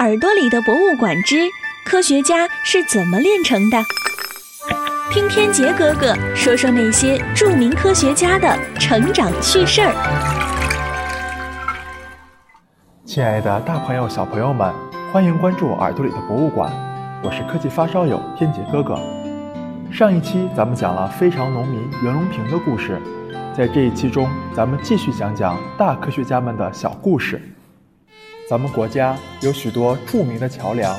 耳朵里的博物馆之科学家是怎么炼成的？听天杰哥哥说说那些著名科学家的成长趣事儿。亲爱的大朋友、小朋友们，欢迎关注耳朵里的博物馆，我是科技发烧友天杰哥哥。上一期咱们讲了非常农民袁隆平的故事，在这一期中，咱们继续讲讲大科学家们的小故事。咱们国家有许多著名的桥梁，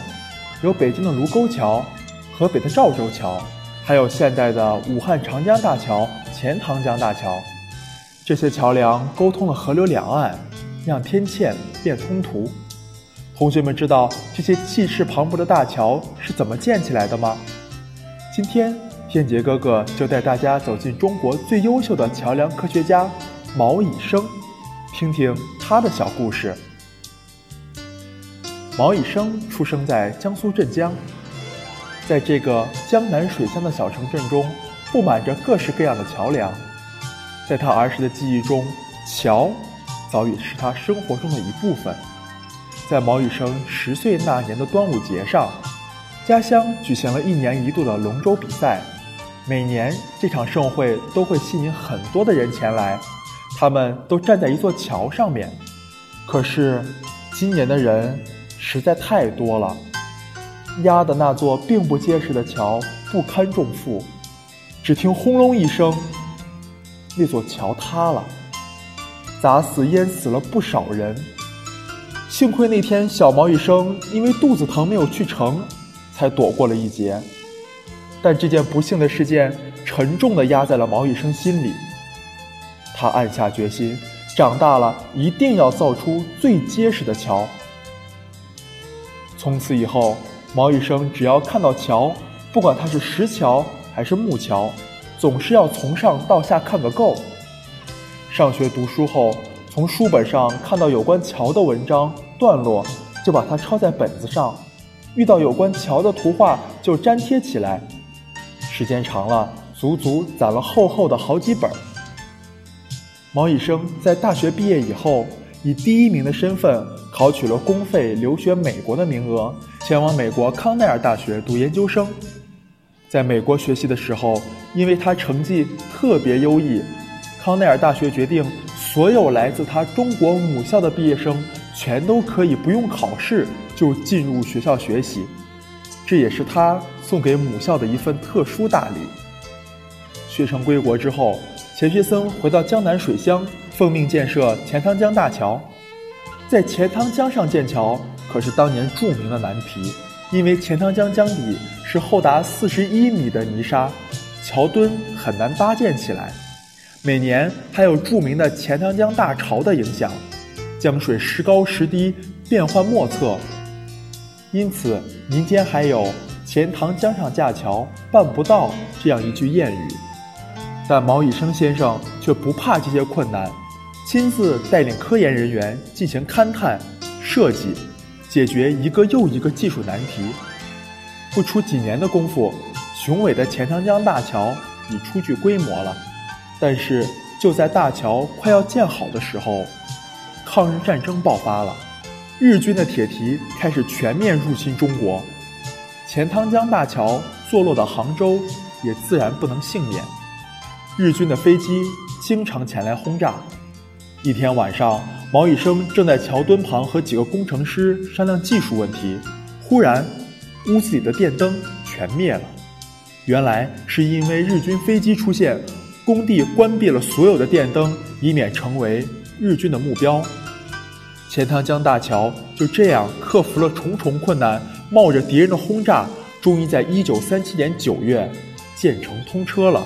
有北京的卢沟桥、河北的赵州桥，还有现代的武汉长江大桥、钱塘江大桥。这些桥梁沟通了河流两岸，让天堑变通途。同学们知道这些气势磅礴的大桥是怎么建起来的吗？今天，天杰哥哥就带大家走进中国最优秀的桥梁科学家毛以生，听听他的小故事。毛以生出生在江苏镇江，在这个江南水乡的小城镇中，布满着各式各样的桥梁。在他儿时的记忆中，桥早已是他生活中的一部分。在毛以生十岁那年的端午节上。家乡举行了一年一度的龙舟比赛，每年这场盛会都会吸引很多的人前来，他们都站在一座桥上面。可是，今年的人实在太多了，压的那座并不结实的桥不堪重负，只听轰隆一声，那座桥塌了，砸死淹死了不少人。幸亏那天小毛一生因为肚子疼没有去成。才躲过了一劫，但这件不幸的事件沉重地压在了毛医生心里。他暗下决心，长大了一定要造出最结实的桥。从此以后，毛医生只要看到桥，不管它是石桥还是木桥，总是要从上到下看个够。上学读书后，从书本上看到有关桥的文章段落，就把它抄在本子上。遇到有关桥的图画就粘贴起来，时间长了，足足攒了厚厚的好几本。毛以生在大学毕业以后，以第一名的身份考取了公费留学美国的名额，前往美国康奈尔大学读研究生。在美国学习的时候，因为他成绩特别优异，康奈尔大学决定所有来自他中国母校的毕业生全都可以不用考试。就进入学校学习，这也是他送给母校的一份特殊大礼。学成归国之后，钱学森回到江南水乡，奉命建设钱塘江大桥。在钱塘江上建桥可是当年著名的难题，因为钱塘江江底是厚达四十一米的泥沙，桥墩很难搭建起来。每年还有著名的钱塘江大潮的影响，江水时高时低，变幻莫测。因此，民间还有“钱塘江上架桥办不到”这样一句谚语。但毛以生先生却不怕这些困难，亲自带领科研人员进行勘探、设计，解决一个又一个技术难题。不出几年的功夫，雄伟的钱塘江大桥已初具规模了。但是，就在大桥快要建好的时候，抗日战争爆发了。日军的铁蹄开始全面入侵中国，钱塘江大桥坐落的杭州也自然不能幸免。日军的飞机经常前来轰炸。一天晚上，毛以生正在桥墩旁和几个工程师商量技术问题，忽然，屋子里的电灯全灭了。原来是因为日军飞机出现，工地关闭了所有的电灯，以免成为日军的目标。钱塘江大桥就这样克服了重重困难，冒着敌人的轰炸，终于在一九三七年九月建成通车了。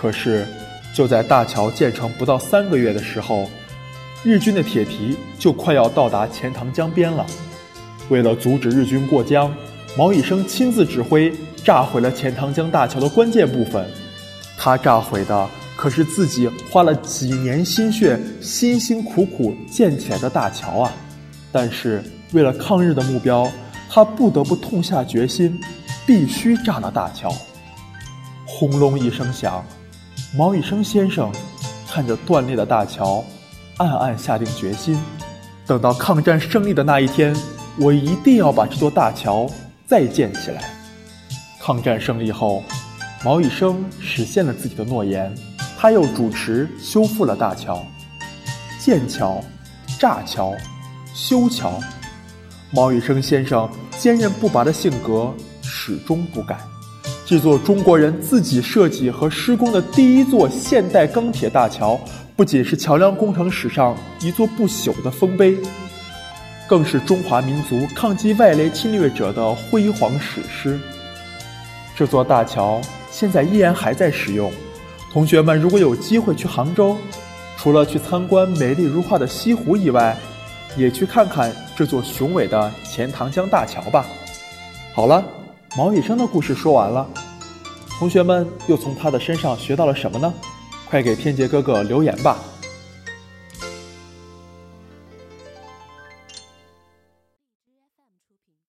可是，就在大桥建成不到三个月的时候，日军的铁蹄就快要到达钱塘江边了。为了阻止日军过江，毛以生亲自指挥炸毁了钱塘江大桥的关键部分。他炸毁的。可是自己花了几年心血、辛辛苦苦建起来的大桥啊！但是为了抗日的目标，他不得不痛下决心，必须炸了大桥。轰隆一声响，毛以生先生看着断裂的大桥，暗暗下定决心：等到抗战胜利的那一天，我一定要把这座大桥再建起来。抗战胜利后，毛羽生实现了自己的诺言，他又主持修复了大桥。建桥、炸桥、修桥，毛羽生先生坚韧不拔的性格始终不改。这座中国人自己设计和施工的第一座现代钢铁大桥，不仅是桥梁工程史上一座不朽的丰碑，更是中华民族抗击外来侵略者的辉煌史诗。这座大桥现在依然还在使用。同学们，如果有机会去杭州，除了去参观美丽如画的西湖以外，也去看看这座雄伟的钱塘江大桥吧。好了，毛以生的故事说完了，同学们又从他的身上学到了什么呢？快给天杰哥哥留言吧。